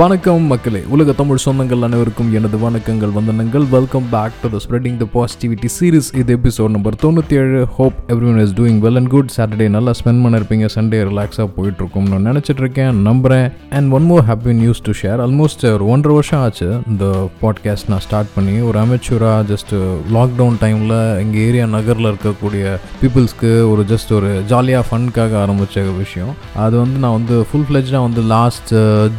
வணக்கம் மக்களே. உலக தமிழ் சொந்தங்கள் அனைவருக்கும் எனது வணக்கங்கள் வந்தனங்கள். Welcome back to the spreading the positivity series இது எபிசோட் நம்பர் தொண்ணூற்றி ஏழு hope everyone is doing well and good Saturday நல்லா ஸ்பெண்ட் பண்ணிருப்பீங்க. சண்டே ரிலாக்ஸாக போயிட்டுருக்கும்னு நான் நினச்சிட்டு இருக்கேன் நம்புகிறேன் and one more happy news to share almost ஒரு uh, ஒன்றரை வருஷம் ஆச்சு இந்த பாட்காஸ்ட் நான் ஸ்டார்ட் பண்ணி. ஒரு அமைச்சூராக ஜஸ்ட் லாக்டவுன் டைமில் எங்கள் ஏரியா நகரில் இருக்கக்கூடிய பீப்புள்ஸ்க்கு ஒரு ஜஸ்ட் ஒரு ஜாலியாக ஃபன்க்காக ஆரம்பித்த விஷயம். அது வந்து நான் வந்து ஃபுல் ஃப்ளெஜ்டாக வந்து uh, லாஸ்ட்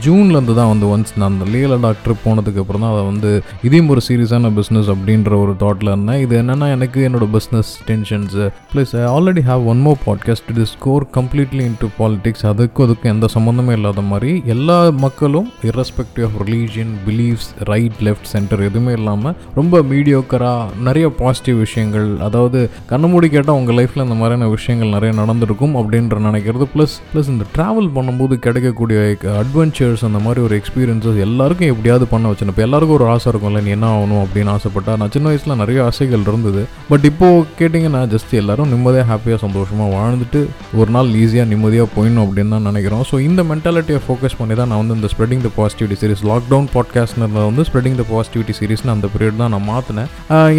ஜூன்லேருந்து தான் வந்து ஒன்ஸ் நான் அந்த லீல லடாக் ட்ரிப் போனதுக்கப்புறம் தான் அதை வந்து இதையும் ஒரு சீரியஸான பிஸ்னஸ் அப்படின்ற ஒரு தாட்டில் இருந்தேன். இது என்னென்னா எனக்கு என்னோட business tensions plus I already have one more podcast it is score completely into politics அதுக்கும் அதுக்கும் எந்த சம்மந்தமே இல்லாத மாதிரி எல்லா மக்களும் irrespective of religion beliefs right left centre எதுவுமே இல்லாமல் ரொம்ப மீடியோக்கராக நிறைய பாசிட்டிவ் விஷயங்கள் அதாவது கண்ணு மூடி கேட்டால் உங்கள் லைஃப்பில் இந்த மாதிரியான விஷயங்கள் நிறைய நடந்திருக்கும் அப்படின்ற நினைக்கிறது. ப்ளஸ் ப்ளஸ் இந்த ட்ராவல் பண்ணும்போது கிடைக்கக்கூடிய அட்வென்ச்சர்ஸ் அந்த மாதிரி ஒரு எக்ஸ்பீரியன்ஸஸ் எல்லாருக்கும் எப்படியாவது பண்ண வச்சேன் இப்போ எல்லாருக்கும் ஒரு ஆசை இருக்கும்ல நீ என்ன ஆகணும் அப்படின்னு ஆசைப்பட்டா? நான் சின்ன வயசில் நிறைய ஆசைகள் இருந்தது. பட் இப்போது கேட்டிங்கன்னா ஜஸ்ட் எல்லாரும் நிம்மதியாக ஹாப்பியாக சந்தோஷமாக வாழ்ந்துட்டு ஒரு நாள் ஈஸியாக நிம்மதியாக போயிடணும் அப்படின்னு தான் நினைக்கிறோம். ஸோ இந்த மென்டாலிட்டியை ஃபோக்கஸ் பண்ணி தான் நான் வந்து இந்த spreading the positivity series lockdown பாட்காஸ்ட்னு வந்து ஸ்ப்ரெடிங் த பாசிட்டிவிட்டி சீரிஸ்னு அந்த பீரியட் தான் நான் மாற்றினேன்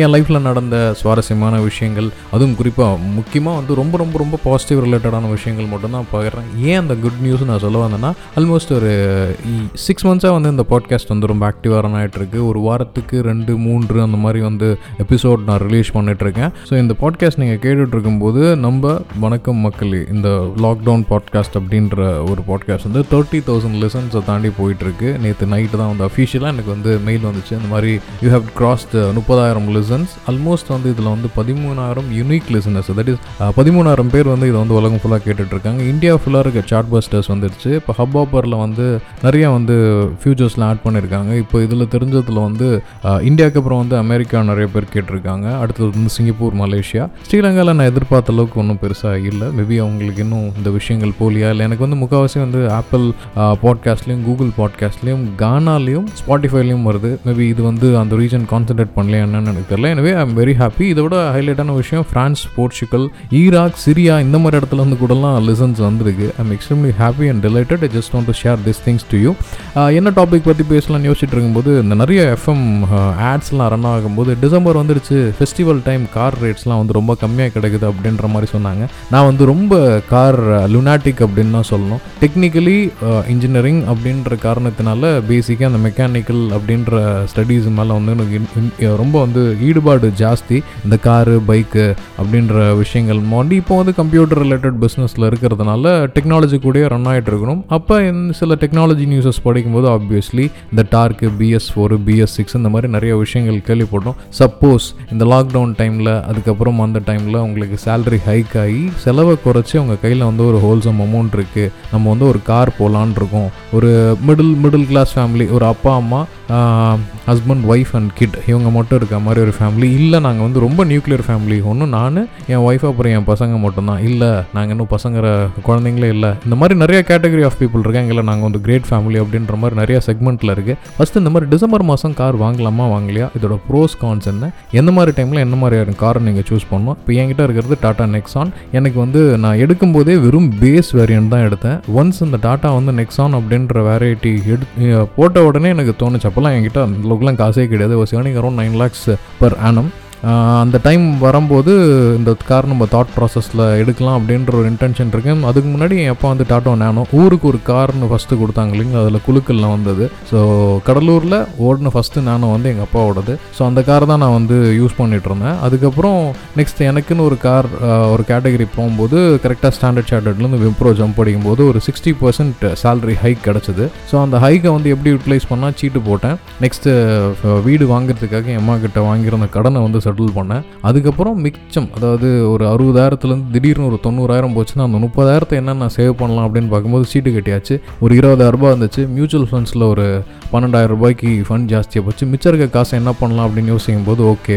என் லைஃப்பில் நடந்த சுவாரஸ்யமான விஷயங்கள் அதுவும் குறிப்பாக முக்கியமாக வந்து ரொம்ப ரொம்ப ரொம்ப பாசிட்டிவ் ரிலேட்டடான விஷயங்கள் மட்டும்தான் பகிர்றேன். ஏன் அந்த குட் நியூஸ் நான் சொல்ல வந்தேன்னா ஆல்மோஸ்ட் ஒரு சிக்ஸ் மந்த்ஸாக வந்து இந்த பாட்காஸ்ட் வந்து ரொம்ப ஆக்டிவாக ரன் ஆகிட்டு ஒரு வாரத்துக்கு ரெண்டு மூன்று அந்த மாதிரி வந்து எபிசோட் நான் ரிலீஸ் பண்ணிட்டு இருக்கேன் ஸோ இந்த பாட்காஸ்ட் நீங்கள் கேட்டுட்ருக்கும்போது நம்ம வணக்கம் மக்களே இந்த லாக்டவுன் பாட்காஸ்ட் அப்படின்ற ஒரு பாட்காஸ்ட் வந்து தேர்ட்டி தௌசண்ட் லெசன்ஸை தாண்டி போயிட்டுருக்கு. நேற்று நைட்டு தான் வந்து அஃபிஷியலாக எனக்கு வந்து மெயில் வந்துச்சு. இந்த மாதிரி யூ ஹேவ் த முப்பதாயிரம் லெசன்ஸ் ஆல்மோஸ்ட் வந்து இதில் வந்து பதிமூணாயிரம் யூனிக் லெசனஸ் தட் இஸ் பதிமூணாயிரம் பேர் வந்து இதை வந்து உலகம் ஃபுல்லாக கேட்டுட்ருக்காங்க இந்தியா ஃபுல்லாக இருக்க சார்ட் பஸ்டர்ஸ் வந்துருச்சு. இப்போ ஹப் ஆப்பரில் வந்து நிறையா வந்து ஃபியூச்சர்ஸ்லாம் ஆட் பண்ணியிருக்காங்க இப்போ இதில் தெரிஞ்சதில் வந்து இந்தியாவுக்கு அப்புறம் வந்து அமெரிக்கா நிறைய பேர் கேட்டிருக்காங்க. அடுத்தது வந்து சிங்கப்பூர் மலேசியா. ஸ்ரீலங்காவில் நான் எதிர்பார்த்த அளவுக்கு ஒன்றும் பெருசாக இல்லை. மேபி அவங்களுக்கு இன்னும் இந்த விஷயங்கள் போலியா இல்லை. எனக்கு வந்து முக்கால்வாசி வந்து ஆப்பிள் பாட்காஸ்ட்லேயும் கூகுள் பாட்காஸ்ட்லேயும் கானாலையும் ஸ்பாட்டிஃபைலையும் வருது. மேபி இது வந்து அந்த ரீஜன் கான்சென்ட்ரேட் பண்ணலையா என்னன்னு எனக்கு தெரியல. எனவே ஐ எம் வெரி ஹாப்பி இதை விட ஹைலைட்டான விஷயம் ஃப்ரான்ஸ் போர்ச்சுகல் ஈராக் சிரியா இந்த மாதிரி இடத்துல இருந்து கூடலாம் லெசன்ஸ் வந்திருக்கு. I am extremely happy and delighted I just want to share this things to you என்ன டாபிக் பற்றி பேசலாம்னு யோசிச்சுட்டு இருக்கும்போது இந்த நிறைய எஃப்எம் ஆட்ஸ்லாம் ரன் ஆகும்போது டிசம்பர் வந்துடுச்சு ஃபெஸ்டிவல் டைம் கார் ரேட்ஸ்லாம் வந்து ரொம்ப கம்மியாக கிடைக்குது அப்படின்ற மாதிரி சொன்னாங்க. நான் வந்து ரொம்ப கார் லுனாட்டிக் அப்படின்னு தான் சொல்லணும். டெக்னிக்கலி இன்ஜினியரிங் அப்படின்ற காரணத்தினால பேசிக்காக அந்த மெக்கானிக்கல் அப்படின்ற ஸ்டடீஸ் மேலே வந்து எனக்கு ரொம்ப வந்து ஈடுபாடு ஜாஸ்தி. இந்த காரு பைக்கு அப்படின்ற விஷயங்கள் மோண்டி இப்போ வந்து கம்ப்யூட்டர் ரிலேட்டட் பிஸ்னஸில் இருக்கிறதுனால டெக்னாலஜி கூடயே ரன் ஆகிட்டு இருக்கணும். அப்போ சில டெக்னாலஜி நியூஸஸ் படிக்கும்போது ஆப்வியஸ்லி இந்த talk BS four BS six இந்த மாதிரி நிறைய விஷயங்கள் கேள்விப்பட்டோம். சப்போஸ் இந்த லாக்டவுன் டைமில் அதுக்கப்புறம் அந்த டைமில் உங்களுக்கு சேலரி ஹைக் ஆகி செலவை குறைச்சி உங்கள் கையில் வந்து ஒரு ஹோல்சம் அமௌண்ட் இருக்குது நம்ம வந்து ஒரு கார் போகலான் இருக்கோம். ஒரு மிடில் மிடில் கிளாஸ் ஃபேமிலி ஒரு அப்பா அம்மா ஹஸ்பண்ட் ஒய்ஃப் அண்ட் கிட் இவங்க மட்டும் இருக்க மாதிரி ஒரு ஃபேமிலி இல்லை நாங்கள் வந்து ரொம்ப நியூக்ளியர் ஃபேமிலி ஒன்றும் நான் என் ஒய்ஃப் அப்புறம் என் பசங்க மட்டும்தான். இல்லை நாங்கள் இன்னும் பசங்க குழந்தைங்களே இல்லை. இந்த மாதிரி நிறைய கேட்டகரி ஆஃப் பீப்புள் இருக்காங்க. இல்லை நாங்கள் வந்து கிரேட் ஃபேமிலி அப்படின்ற மாதிரி நிறைய செக்மெண்ட்டில் இருக்குது ஃபஸ்ட்டு இந்த மாதிரி டிசம்பர் மாதம் கார் வாங்கலாமா வாங்கலையா? இதோட ப்ரோஸ் கான்ஸ் என்ன? எந்த மாதிரி டைமில் என்ன மாதிரி காரை நீங்கள் சூஸ் பண்ணணும்? இப்போ என்கிட்ட இருக்கிறது டாட்டா நெக்ஸான் எனக்கு வந்து நான் எடுக்கும்போதே வெறும் பேஸ் வேரியன்ட் தான் எடுத்தேன். ஒன்ஸ் இந்த டாட்டா வந்து நெக்ஸான் அப்படின்ற வேரைட்டி எடு போட்ட உடனே எனக்கு தோணுச்சு. அப்போல்லாம் என்கிட்ட அந்த அளவுக்குலாம் காசே கிடையாது. Was earning around nine lakhs per annum அந்த டைம் வரும்போது இந்த கார் நம்ம தாட் ப்ராசஸில் எடுக்கலாம் அப்படின்ற ஒரு இன்டென்ஷன் இருக்கு. அதுக்கு முன்னாடி என் அப்பா வந்து டாட்டோ நேனோ ஊருக்கு ஒரு கார்னு ஃபஸ்ட்டு கொடுத்தாங்க இல்லைங்களா? அதில் குழுக்கள்லாம் வந்தது. ஸோ கடலூரில் ஓடின ஃபஸ்ட்டு நானோ வந்து எங்கள் அப்பாவோடது. ஸோ அந்த கார் தான் நான் வந்து யூஸ் பண்ணிட்டு இருந்தேன் அதுக்கப்புறம் நெக்ஸ்ட் எனக்குன்னு ஒரு கார் ஒரு கேட்டகரி போகும்போது கரெக்டாக ஸ்டாண்டர்ட் சார்ட்டர்ட்லேருந்து விப்ரோ ஜம்ப் அடிக்கும்போது ஒரு சிக்ஸ்டி பர்சன்ட் சேலரி ஹைக் கிடச்சிது. ஸோ அந்த ஹைக்கை வந்து எப்படி யூட்டிலைஸ் பண்ணால் சீட்டு போட்டேன். நெக்ஸ்ட்டு வீடு வாங்குறதுக்காக என் அம்மா கிட்ட வாங்கியிருந்த கடனை வந்து செட்டில் பண்ணேன். அதுக்கப்புறம் மிச்சம் அதாவது ஒரு அறுபதாயிரத்துலேருந்து திடீர்னு ஒரு தொண்ணூறாயிரம் போச்சுன்னா அந்த முப்பதாயிரத்தை என்ன நான் சேவ் பண்ணலாம் அப்படின்னு பார்க்கும்போது சீட்டு கட்டியாச்சு. ஒரு இருபதாயிரம் ரூபாய் இருந்துச்சு மியூச்சுவல் ஃபண்ட்ஸில் ஒரு பன்னெண்டாயிரம் ரூபாய்க்கு ஃபண்ட் ஜாஸ்தியாக போச்சு மிச்சம் இருக்க காசை என்ன பண்ணலாம் அப்படின்னு யோசிக்கும் போது ஓகே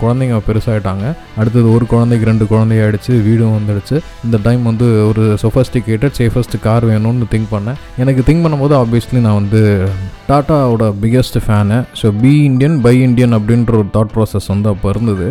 குழந்தைங்க பெருசாகிட்டாங்க அடுத்தது ஒரு குழந்தைக்கு ரெண்டு குழந்தை ஆகிடுச்சு வீடும் வந்துடுச்சு. இந்த டைம் வந்து ஒரு சொஃபஸ்டிகேட்டட் சேஃபஸ்ட் கார் வேணும்னு திங்க் பண்ணேன். எனக்கு திங்க் பண்ணும்போது ஆப்வியஸ்லி நான் வந்து டாட்டாவோட biggest fan so be Indian buy Indian அப்படின்ற ஒரு தாட் ப்ராசஸ் வந்து அப்போ இருந்தது.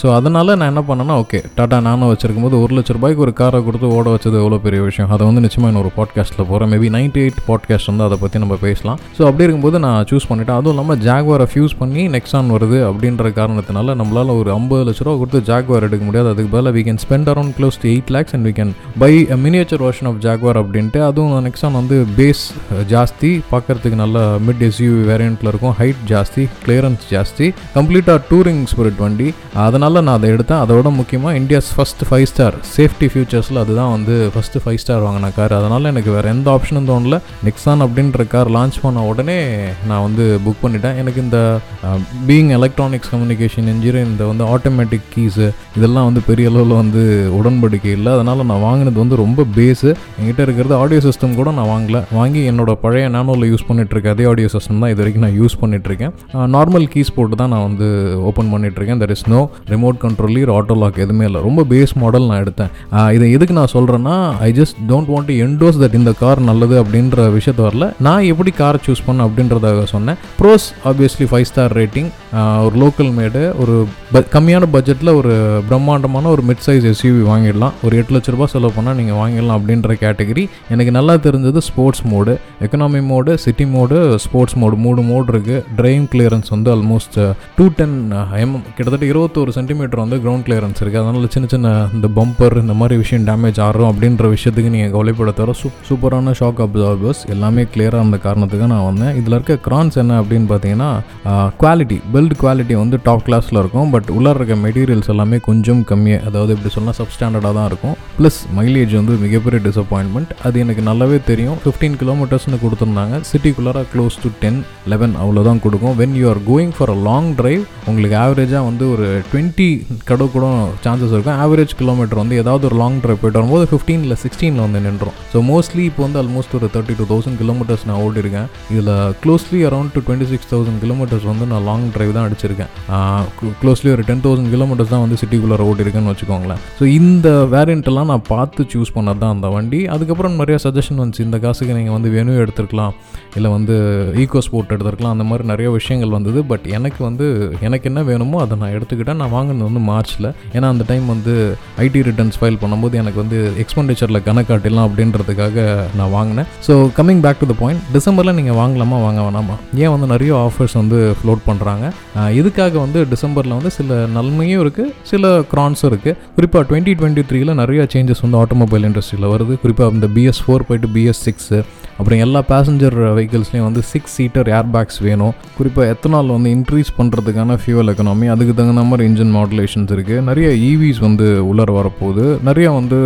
ஸோ அதனால் நான் என்ன பண்ணேன்னா ஓகே டாட்டா நானும் வச்சிருக்கும் போது ஒரு லட்ச ரூபாய்க்கு ஒரு காரை கொடுத்து ஓட வச்சது எவ்வளோ பெரிய விஷயம். அதை வந்து நிச்சயமாக இன்னொரு பாட்காஸ்ட்டில் போகிறேன் மேபி நைன்டி எயிட் பாட்காஸ்ட் வந்து அதை பற்றி நம்ம பேசலாம். ஸோ அப்படி இருக்கும்போது நான் சூஸ் பண்ணிட்டேன். அதுவும் இல்லாமல் ஜாக்வாரை ஃபியூஸ் பண்ணி நெக்ஸான் வருது அப்படின்ற காரணத்தினால நம்மளால் ஒரு ஐம்பது லட்ச ரூபா கொடுத்து ஜாக்வார் எடுக்க முடியாது. அதுக்கு பதிலாக we can spend around close to eight lakhs and we can buy miniature version of Jaguar அப்படின்ட்டு அதுவும் நெக்ஸான் வந்து பேஸ் ஜாஸ்தி. பார்க்கறதுக்கு நல்ல மிட் எஸ்யூவி வேரியண்ட்டில் இருக்கும். ஹைட் ஜாஸ்தி கிளியரன்ஸ் ஜாஸ்தி. கம்ப்ளீட்டாக டூரிங் ஸ்பிரிட் வண்டி. அதனால் நான் அதை எடுத்தேன். அதோட முக்கியமாக India's first five star safety ஃபியூச்சர்ஸில் அதுதான் வந்து ஃபஸ்ட்டு ஃபைவ் ஸ்டார் வாங்கின கார் அதனால் எனக்கு வேறு எந்த ஆப்ஷனும் தோணல. நெக்ஸான் அப்படின்ற கார் லான்ச் பண்ண உடனே நான் வந்து புக் பண்ணிட்டேன். எனக்கு இந்த பீயிங் எலக்ட்ரானிக்ஸ் கம்யூனிகேஷன் இன்ஜினியர் இந்த வந்து ஆட்டோமேட்டிக் கீஸு இதெல்லாம் வந்து பெரிய அளவில் வந்து உடன்படிக்கை இல்லை. அதனால் நான் வாங்கினது வந்து ரொம்ப பேஸு என்கிட்ட இருக்கிறது ஆடியோ சிஸ்டம் கூட நான் வாங்கல. வாங்கி என்னோட பழைய நானோவில் யூஸ் பண்ணிட்டுருக்க அதே ஆடியோ சிஸ்டம் தான் இது வரைக்கும் நான் யூஸ் பண்ணிகிட்ருக்கேன் நார்மல் கீஸ் போட்டு தான் நான் வந்து ஓப்பன் பண்ணிட்டுருக்கேன் there is no remote control auto lock எதுவுமே இல்லை. ரொம்ப பேஸ் மாடல் நான் எடுத்தேன். இதை எதுக்கு நான் சொல்கிறேன்னா I just don't want to endorse that இந்த கார் நல்லது அப்படின்ற விஷயத்த வரல. நான் எப்படி காரை சூஸ் பண்ண அப்படின்றதாக சொன்னேன். Pros obviously five star rating ஒரு லோக்கல் மேடு ஒரு ப கம்மியான பட்ஜெட்டில் ஒரு பிரம்மாண்டமான ஒரு மிட் சைஸ் எஸ்யூவி வாங்கிடலாம். ஒரு எட்டு லட்ச ரூபா செலவு பண்ணால் நீங்கள் வாங்கிடலாம் அப்படின்ற கேட்டகரி எனக்கு நல்லா தெரிஞ்சது sports mode economy mode city mode sports mode மூணு மோடு இருக்குது ட்ரைவிங் கிளியரன்ஸ் வந்து ஆல்மோஸ்ட் டூ டென் எம் கிட்டத்தட்ட இருபத்தோரு சென்டிமீட்டர் வந்து கிரவுண்ட் கிளியரன்ஸ் இருக்குது அதனால் சின்ன சின்ன இந்த பம்பர் இந்த மாதிரி விஷயம் டேமேஜ் ஆகும் அப்படின்ற விஷயத்துக்கு நீங்கள் கவலைப்பட தவிர சூ சூப்பரான ஷாக் அப்சார்பர்ஸ் எல்லாமே கிளியராக அந்த காரணத்துக்கு நான் வந்தேன். இதில் இருக்க க்ரான்ஸ் என்ன அப்படின்னு பார்த்தீங்கன்னா குவாலிட்டி பில்ட் குவாலிட்டி வந்து டாப் கிளாஸில் இருக்கும். பட் உள்ளே இருக்க மெட்டீரியல்ஸ் எல்லாமே கொஞ்சம் கம்மியாக அதாவது இப்படி சொன்னால் சப்ஸ்டாண்டர்டாக தான் இருக்கும். ப்ளஸ் மைலேஜ் வந்து மிகப்பெரிய டிசப்பாயின்மெண்ட் அது எனக்கு நல்லாவே தெரியும். ஃபிஃப்டீன் கிலோமீட்டர்ஸ்னு கொடுத்துருந்தாங்க. சிட்டிக்குள்ளார க்ளோஸ் டு டென் லெவன் அவ்வளோதான் கொடுக்கும். When you are going for a long drive உங்களுக்கு ஆவரேஜாக வந்து ஒரு டுவெண்ட்டி கடவு கூட சான்சஸ் இருக்கும். ஆவரேஜ் கிலோமீட்டர் வந்து ஏதாவது ஒரு லாங் டிரைவ் போயிட்டு வரும்போது ஃபிஃப்டீனில் சிக்ஸ்டீனில் வந்து நின்றோம் ஸோ மோஸ்ட்லி இப்போ வந்து ஆல்மோஸ்ட் ஒரு தேர்ட்டி டூ தௌசண்ட் கிலோமீட்டர்ஸ் நான் ஓட்டியிருக்கேன் இதில் closely around to twenty six thousand kilometres வந்து நான் லாங் டிரைவ் தான் அடிச்சிருக்கேன். க்ளோஸ்லி ஒரு டென் தௌசண்ட் கிலோமீட்டர்ஸ் தான் வந்து சிட்டிக்குள்ளே ஓடிருக்கேன்னு வச்சுக்கோங்களேன். ஸோ இந்த வேரியண்ட்டெல்லாம் நான் பார்த்து சூஸ் பண்ணது தான் அந்த வண்டி. அதுக்கப்புறம் நிறைய சஜஷன் வந்துச்சு. இந்த காசுக்கு நீங்கள் வந்து வெனு எடுத்துருக்கலாம். இல்லை வந்து ஈகோ ஸ்போர்ட் எடுத்துருக்கலாம். அந்த மாதிரி நிறைய விஷயங்கள் வந்தது. பட் எனக்கு வந்து எனக்கு என்ன வேணுமோ அதை நான் எடுத்துக்கிட்டேன். நான் வாங்கினது வந்து மார்ச்சில் ஏன்னா அந்த டைம் வந்து ஐடி ரிட்டர்ன்ஸ் ஃபைல் பண்ணும்போது எனக்கு வந்து எக்ஸ்பெண்டிச்சரில் கணக்காட்டிடலாம் அப்படின்றதுக்காக நான் வாங்கினேன். So coming back to the point டிசம்பரில் நீங்கள் வாங்கலாமா வாங்க வேணாமா? ஏன் வந்து நிறைய ஆஃபர்ஸ் வந்து ஃப்ளோட் பண்ணுறாங்க? இதுக்காக வந்து டிசம்பரில் வந்து சில நன்மையும் இருக்குது சில க்ரான்ஸும் இருக்குது. குறிப்பாக டுவெண்ட்டி டுவெண்ட்டி த்ரீல நிறையா சேஞ்சஸ் வந்து ஆட்டோமொபைல் இண்டஸ்ட்ரியில் வருது. குறிப்பாக இந்த பிஎஸ் ஃபோர் போயிட்டு பிஎஸ் சிக்ஸு அப்புறம் எல்லா பேசஞ்சர் வெஹிக்கிள்ஸ்லேயும் வந்து சிக்ஸ் சீட்டர் ஏர் பேக்ஸ் வேணும். குறிப்பாக எத்தனால் வந்து இன்க்ரீஸ் பண்ணுறதுக்கான ஃபியூவல் எக்கனாமி அதுக்கு தகுந்த மாதிரி இன்ஜின் மாடுலேஷன்ஸ் இருக்குது. நிறைய e ஈவிஸ் வந்து உள்ளர வரப்போகுது. நிறைய வந்து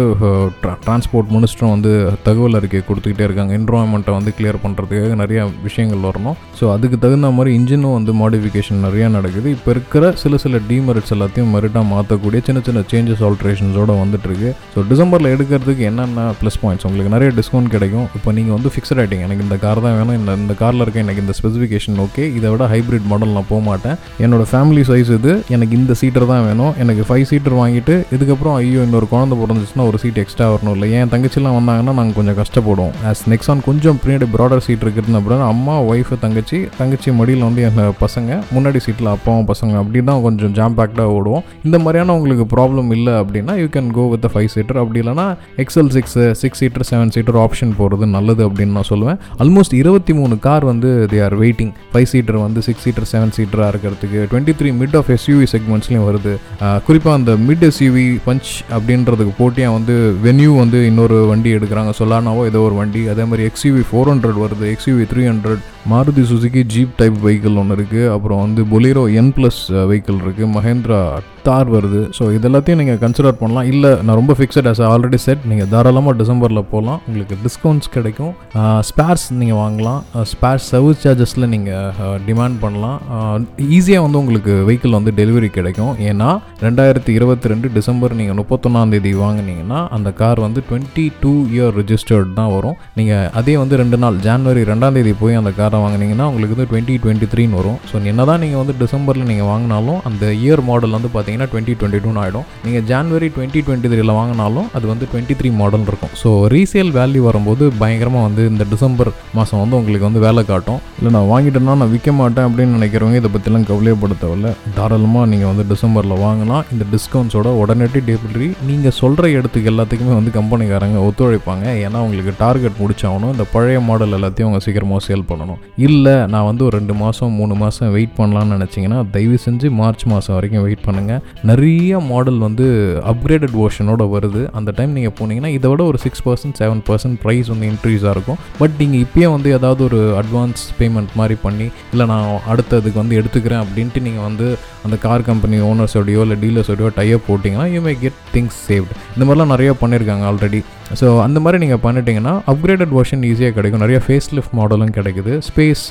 டிரான்ஸ்போர்ட் மினிஸ்டரும் வந்து தகவல் அறிக்கை கொடுத்துக்கிட்டே இருக்காங்க. என்வரான்மெண்ட்டை வந்து கிளியர் பண்ணுறதுக்காக நிறையா விஷயங்கள் வரணும். ஸோ அதுக்கு தகுந்த மாதிரி இன்ஜினும் வந்து மாடிஃபிகேஷன் நிறையா நடக்குது. இப்போ இருக்கிற சில சில டிமெரிட்ஸ் எல்லாத்தையும் மெரிட்டாக மாற்றக்கூடிய சின்ன சின்ன சேஞ்சஸ் ஆல்ட்ரேஷன்ஸோட வந்துட்டுருக்கு. ஸோ டிசம்பரில் எடுக்கிறதுக்கு என்னென்ன ப்ளஸ் பாயிண்ட்ஸ் உங்களுக்கு நிறைய டிஸ்கவுண்ட் கிடைக்கும். இப்போ நீங்கள் வந்து ஃபிக்ஸட் ஆகிட்டீங்க எனக்கு இந்த கார் தான் வேணும். இந்த இந்த காரில் இருக்க எனக்கு இந்த ஸ்பெசிஃபிகேஷன் ஓகே இதை விட ஹைப்ரிட் மாடல் நான் போக மாட்டேன். என்னோட ஃபேமிலி சைஸ் இது. எனக்கு இந்த சீட்டர் தான் வேணும். எனக்கு ஃபைவ் சீட்டர் வாங்கிட்டு இதுக்கப்புறம் ஐயோ இன்னொரு குழந்தை பிறந்துச்சுன்னா ஒரு சீட் எக்ஸ்ட்ரா வரணும். இல்லை என் தங்கச்சிலாம் வந்தாங்கன்னா நாங்கள் கொஞ்சம் கஷ்டப்படுவோம். ஆஸ் நெக்ஸான் கொஞ்சம் பின்னாடி ப்ராடர் சீட் இருக்குதுன்னு அப்புறம் அம்மா ஒய்ஃபு தங்கச்சி தங்கச்சி மடியில் வந்து என் பசங்க முன்னாடி சீட்டில் அப்பாவும் பசங்க அப்படி தான் கொஞ்சம் ஜாம் பேக்டாக ஓடுவோம். இந்த மாதிரியான உங்களுக்கு ப்ராப்ளம் இல்லை அப்படின்னா you can go with five seater அப்படி இல்லைனா XL six six seater seven seater option போகிறது நல்லது அப்படின்னு நான் சொல்லுவேன். ஆல்மோஸ்ட் இருபத்தி மூணு கார் வந்து they are waiting five seater வந்து சிக்ஸ் சீட்டர் செவன் சீட்டராக இருக்கிறதுக்கு twenty three mid of SUV செக்மெண்ட்ஸ்லையும் வருது. குறிப்பாக அந்த மிட் எஸ்யூவி பஞ்ச் அப்படின்றதுக்கு போட்டியாக வந்து வென்யூ வந்து இன்னொரு வண்டி எடுக்கிறாங்க. சொல்லானாவோ ஏதோ ஒரு வண்டி. அதே மாதிரி எக்ஸ்யூவி ஃபோர் ஹண்ட்ரட் வருது. XUV three hundred Maruti Suzuki jeep type vehicle ஒன்று இருக்குது அப்புறம் வந்து பொலீரோ என் ப்ளஸ் வெஹிக்கிள் இருக்குது மஹேந்திரா தார் வருது. ஸோ இது எல்லாத்தையும் நீங்கள் கன்சிடர் பண்ணலாம். இல்லை நான் ரொம்ப ஃபிக்ஸட் ஆஸ் ஆல்ரெடி செட் நீங்கள் தாராளமாக டிசம்பரில் போகலாம் உங்களுக்கு டிஸ்கவுண்ட்ஸ் கிடைக்கும். Uh, ஸ்பேர்ஸ் நீங்கள் வாங்கலாம். ஸ்பேர்ஸ் சர்வீஸ் சார்ஜஸில் நீங்கள் டிமாண்ட் பண்ணலாம். Uh, ஈஸியாக வந்து உங்களுக்கு வெஹிக்கிள் வந்து டெலிவரி கிடைக்கும். ஏன்னா ரெண்டாயிரத்தி இருபத்தி ரெண்டு டிசம்பர் நீங்கள் முப்பத்தொன்னாந்தேதி வாங்கினீங்கன்னா அந்த கார் வந்து டுவெண்ட்டி டூ இயர் ரிஜிஸ்டர்ட் தான் வரும். நீங்கள் அதே வந்து ரெண்டு நாள் ஜான்வரி ரெண்டாம் தேதி போய் அந்த காரை வாங்கினீங்கன்னா உங்களுக்கு வந்து டுவெண்ட்டி டுவெண்ட்டி த்ரீன்னு வரும். ஸோ என்ன தான் நீங்கள் வந்து டிசம்பரில் நீங்கள் வாங்கினாலும் அந்த இயர் மாடல் வந்து பார்த்தீங்கன்னா டுவெண்ட்டி டுவெண்ட்டி டூன்னு ஆகிடும் நீங்கள் ஜான்வரி டுவெண்ட்டி டுவெண்ட்டி த்ரீல வாங்கினாலும் அது வந்து டுவெண்ட்டி த்ரீ மாடல் இருக்கும். ஸோ ரீசேல் வேல்யூ வரும்போது பயங்கரமாக வந்து இந்த டிசம்பர் மாதம் வந்து உங்களுக்கு வந்து வேலை காட்டும். இல்லை நான் வாங்கிட்டேன்னா நான் விற்க மாட்டேன் அப்படின்னு நினைக்கிறவங்க இதை பற்றிலாம் கவலையப்பட தேவையில்ல தாராளமாக நீங்கள் வந்து டிசம்பரில் வாங்கலாம் இந்த டிஸ்கவுண்ட்ஸோட உடனடி டெலிவரி நீங்கள் சொல்கிற இடத்துக்கு எல்லாத்துக்குமே வந்து கம்பெனிக்காரங்க ஒத்துழைப்பாங்க. ஏன்னா உங்களுக்கு டார்கெட் முடிச்சாகணும். இந்த பழைய மாடல் எல்லாத்தையும் அவங்க சீக்கிரமாக சேல் பண்ணணும். இல்லை நான் வந்து ஒரு ரெண்டு மாதம் மூணு மாதம் வெயிட் பண்ணலான்னு நினச்சிங்கன்னா தயவு செஞ்சு மார்ச் மாதம் வரைக்கும் வெயிட் பண்ணுங்கள் நிறைய மாடல் வந்து அப்கிரேடட் வேர்ஷனோட வருது. அந்த டைம் நீங்கள் போனீங்கன்னா இதை விட ஒரு six percent seven percent price வந்து இன்க்ரீஸாக இருக்கும். பட் நீங்கள் இப்போயே வந்து ஏதாவது ஒரு அட்வான்ஸ் பேமெண்ட் மாதிரி பண்ணி இல்லை நான் அடுத்ததுக்கு வந்து எடுத்துக்கிறேன் அப்படின்ட்டு நீங்கள் வந்து அந்த கார் கம்பெனி ஓனர்ஸோடையோ இல்லை டீலர்ஸோடையோ டைப் போட்டிங்கன்னா you may get things saved இந்த மாதிரிலாம் நிறையா பண்ணியிருக்காங்க ஆல்ரெடி ஸோ அந்த மாதிரி நீங்கள் பண்ணிட்டீங்கன்னா அப்கிரேடட் வெர்ஷன் ஈஸியாக கிடைக்கும். நிறைய ஃபேஸ் லிஃப்ட் மாடலும் கிடைக்குது. ஸ்பேஸ்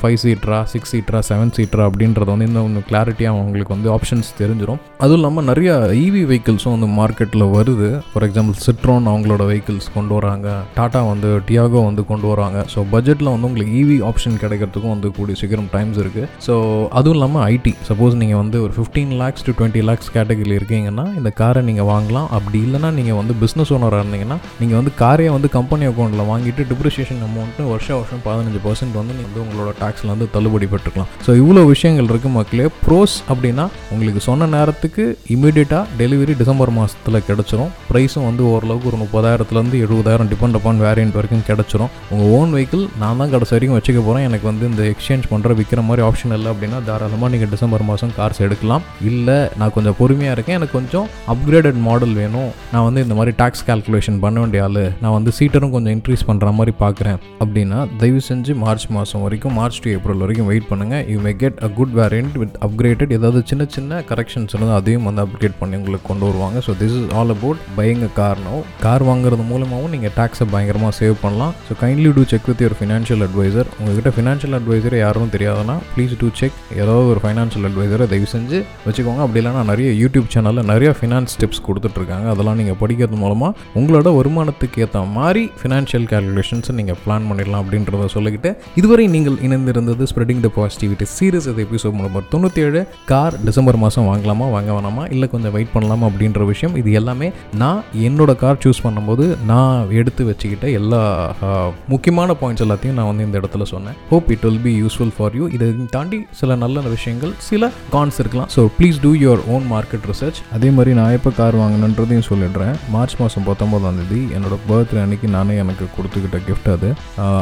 ஃபைவ் சீட்ரா சிக்ஸ் சீட்ரா செவன் சீட்ரா அப்படின்றது வந்து இன்னும் கொஞ்சம் கிளாரிட்டியாக உங்களுக்கு வந்து ஆப்ஷன்ஸ் தெரிஞ்சிடும் அதுவும் இல்லாமல் நிறைய இவி வெஹிக்கிள்ஸும் வந்து மார்க்கெட்டில் வருது. ஃபார் எக்ஸாம்பிள் சிட்ரோன் அவங்களோட வெஹிக்கிள்ஸ் கொண்டு வராங்க. டாட்டா வந்து டியாகோ வந்து கொண்டு வராங்க. ஸோ பட்ஜெட்டில் வந்து உங்களுக்கு இவி ஆப்ஷன் கிடைக்கிறதுக்கும் வந்து கூடிய சீக்கிரம் டைம்ஸ் இருக்குது ஸோ அதுவும் இல்லாமல் ஐடி சப்போஸ் நீங்கள் வந்து ஒரு fifteen lakhs to twenty lakhs கேட்டகரியில் இருக்கீங்கன்னா இந்த காரை நீங்கள் வாங்கலாம். அப்படி இல்லைனா நீங்கள் வந்து பிஸ்னஸ் ஓனராக இருந்தீங்கன்னா நீங்கள் வந்து காரையை வந்து கம்பெனி அக்கௌண்ட்டில் வாங்கிட்டு டிப்ரிஷியேஷன் அமௌண்ட்டு வருஷம் வருஷம் பதினஞ்சு பர்சன்ட் வந்து நீங்கள் உங்களோட டேக்ஸில் வந்து தள்ளுபடி பெற்றுக்கலாம். ஸோ இவ்வளோ விஷயங்கள் இருக்குது மக்களே. ப்ரோஸ் அப்படின்னா உங்களுக்கு சொன்ன நேரத்துக்கு இமீடியட்டாக டெலிவரி டிசம்பர் மாதத்தில் கிடச்சிரும். ப்ரைஸும் வந்து ஓரளவுக்கு ஒரு முப்பதாயிரத்துலேருந்து எழுபதாயிரம் டிபெண்ட் அப்பான் வேரியன்ட் வரைக்கும் கிடச்சிரும். உங்கள் ஓன் வெஹிக்கிள் நான் தான் கடைசி வரைக்கும் வச்சுக்க போகிறேன் எனக்கு வந்து இந்த எக்ஸ்சேஞ்ச் பண்ணுற விற்கிற மாதிரி ஆப்ஷன் இல்லை அப்படின்னா தாராளமாக நீங்கள் டிசம்பர் மாதம் கார்ஸ் எடுக்கலாம். இல்லை நான் கொஞ்சம் பொறுமையாக இருக்கேன். எனக்கு கொஞ்சம் அப்கிரேடட் மாடல் வேணும். நான் வந்து இந்த மாதிரி டேக்ஸ் கால்குலேஷன் பண்ண வேண்டிய ஆள். நான் வந்து சீட்டரும் கொஞ்சம் இன்க்ரீஸ் பண்ணுற மாதிரி பார்க்குறேன் அப்படின்னா தயவு செஞ்சு மார்ச் மாதம் வரைக்கும் மார்ச் டு ஏப்ரல் வரைக்கும் வெயிட் பண்ணுங்கள் you may get a good variant with upgraded ஏதாவது சின்ன சின்ன கரெக்ஷன்ஸ் இருந்தால் அதையும் வந்து அப்கிரேட் பண்ணி உங்களுக்கு கொண்டு வருவாங்க. So this is all about buying a car no car வாங்குறது மூலமாகவும் நீங்கள் டேக்ஸை பயங்கரமாக சேவ் பண்ணலாம். So kindly do check with your financial adviser உங்ககிட்ட ஃபினான்ஷியல் அட்வைசர் யாரும் தெரியாதுன்னா ப்ளீஸ் டூ செக் ஏதாவது ஒரு ஃபைனான்ஷியல் அட்வைசரை தயவு செஞ்சு வச்சுக்கோங்க. அப்படி இல்லைனா நிறைய யூடியூப் சேனலில் நிறைய ஃபினான்ஸ் டிப்ஸ் கொடுத்துட்ருக்காங்க. அதெல்லாம் நீங்கள் படிக்கிறது மூலமாக உங்களோட வருமானத்துக்கு ஏற்ற மாதிரி ஃபினான்ஷியல் கால்குலேஷன்ஸை நீங்கள் பிளான் பண்ணிடலாம் அப்படின்றத சொல்லிக்கிட்டு இதுவரை நீங்கள் இணைந்திருந்தது ஸ்ப்ரெடிங் த பாசிட்டிவிட்டி சீரியஸ் அது எபிசோட் நம்பர் தொண்ணூற்றி ஏழு கார் டிசம்பர் மாதம் வாங்கலாமா வாங்க வேணாமா இல்லை கொஞ்சம் வெயிட் பண்ணலாமா அப்படின்ற விஷயம் இது எல்லாமே நான் என்னோட கார் சூஸ் பண்ணும்போது நான் எடுத்து வச்சுக்கிட்ட எல்லா முக்கியமான பாயிண்ட்ஸ் எல்லாத்தையும் நான் வந்து இந்த இடத்துல சொன்னேன். Hope it will be useful for you இதை தாண்டி சில நல்ல விஷயங்கள் சில கான்ஸ் இருக்கலாம். So please do your own market research அதே மாதிரி நான் எப்போ கார் வாங்கணுன்றதையும் சொல்லிடுறேன். மார்ச் மாதம் பத்தொம்போதாம் தேதி என்னோட பர்த்டே அன்னைக்கு நானே எனக்கு கொடுத்துக்கிட்ட கிஃப்ட் அது.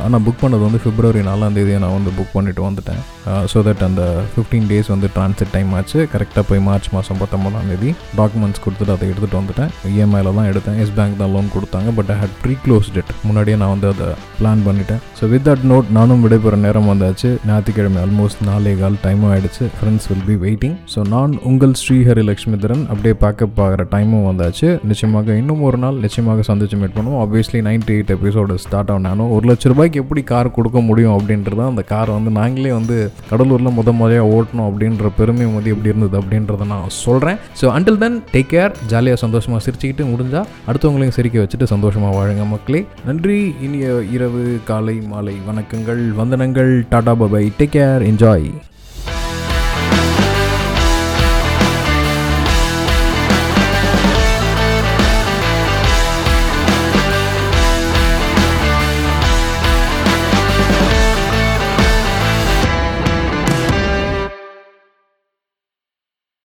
ஆனால் புக் பண்ணது வந்து பிப்ரவரி நாலாந்தேதியை நான் வந்து புக் பண்ணிட்டு வந்துட்டேன். Uh, ஸோ தட் அந்த ஃபிஃப்டீன் டேஸ் வந்து ட்ரான்சிட் டைம் ஆச்சு. கரெக்டாக போய் மார்ச் மாதம் பத்தொம்பதாந்தேதி டாக்குமெண்ட்ஸ் கொடுத்துட்டு அதை எடுத்துகிட்டு வந்துட்டேன். இஎம்ஐயில் தான் எடுத்தேன். எஸ் பேங்க் தான் லோன் கொடுத்தாங்க. But I had pre closed it முன்னாடியே நான் வந்து அதை பிளான் பண்ணிட்டேன். ஸோ வித் தட் நோட் நானும் விடைபெற நேரம் வந்தாச்சு. ஞாயிற்றுக்கிழமை ஆல்மோஸ்ட் நாலே கால் டைமும் ஆயிடுச்சு. Friends will be waiting so நான் உங்கள் ஸ்ரீஹரி லக்ஷ்மிதரன் அப்படியே பேக்கப் ஆகிற டைமும் வந்தாச்சு. நிச்சயமாக இன்னும் ஒரு நாள் நிச்சயமாக சந்திச்சு மீட் பண்ணுவோம். Obviously ninety eight episode start ஆனாலும் ஒரு லட்ச ரூபாய்க்கு எப்படி கார் கொடுக்க முடியும் அப்படின்றது அந்த காரை வந்து நாங்களே வந்து கடலூரில் முத முறையாக ஓட்டணும் அப்படின்ற பெருமை வந்து எப்படி இருந்தது அப்படின்றத நான் சொல்கிறேன் so until then take care ஜாலியாக சந்தோஷமாக சிரிச்சுக்கிட்டு முடிஞ்சால் அடுத்தவங்களையும் சிரிக்க வச்சுட்டு சந்தோஷமாக வாழுங்க மக்களே. நன்றி. இனிய இரவு காலை மாலை வணக்கங்கள் வந்தனங்கள். Tata bye bye take care enjoy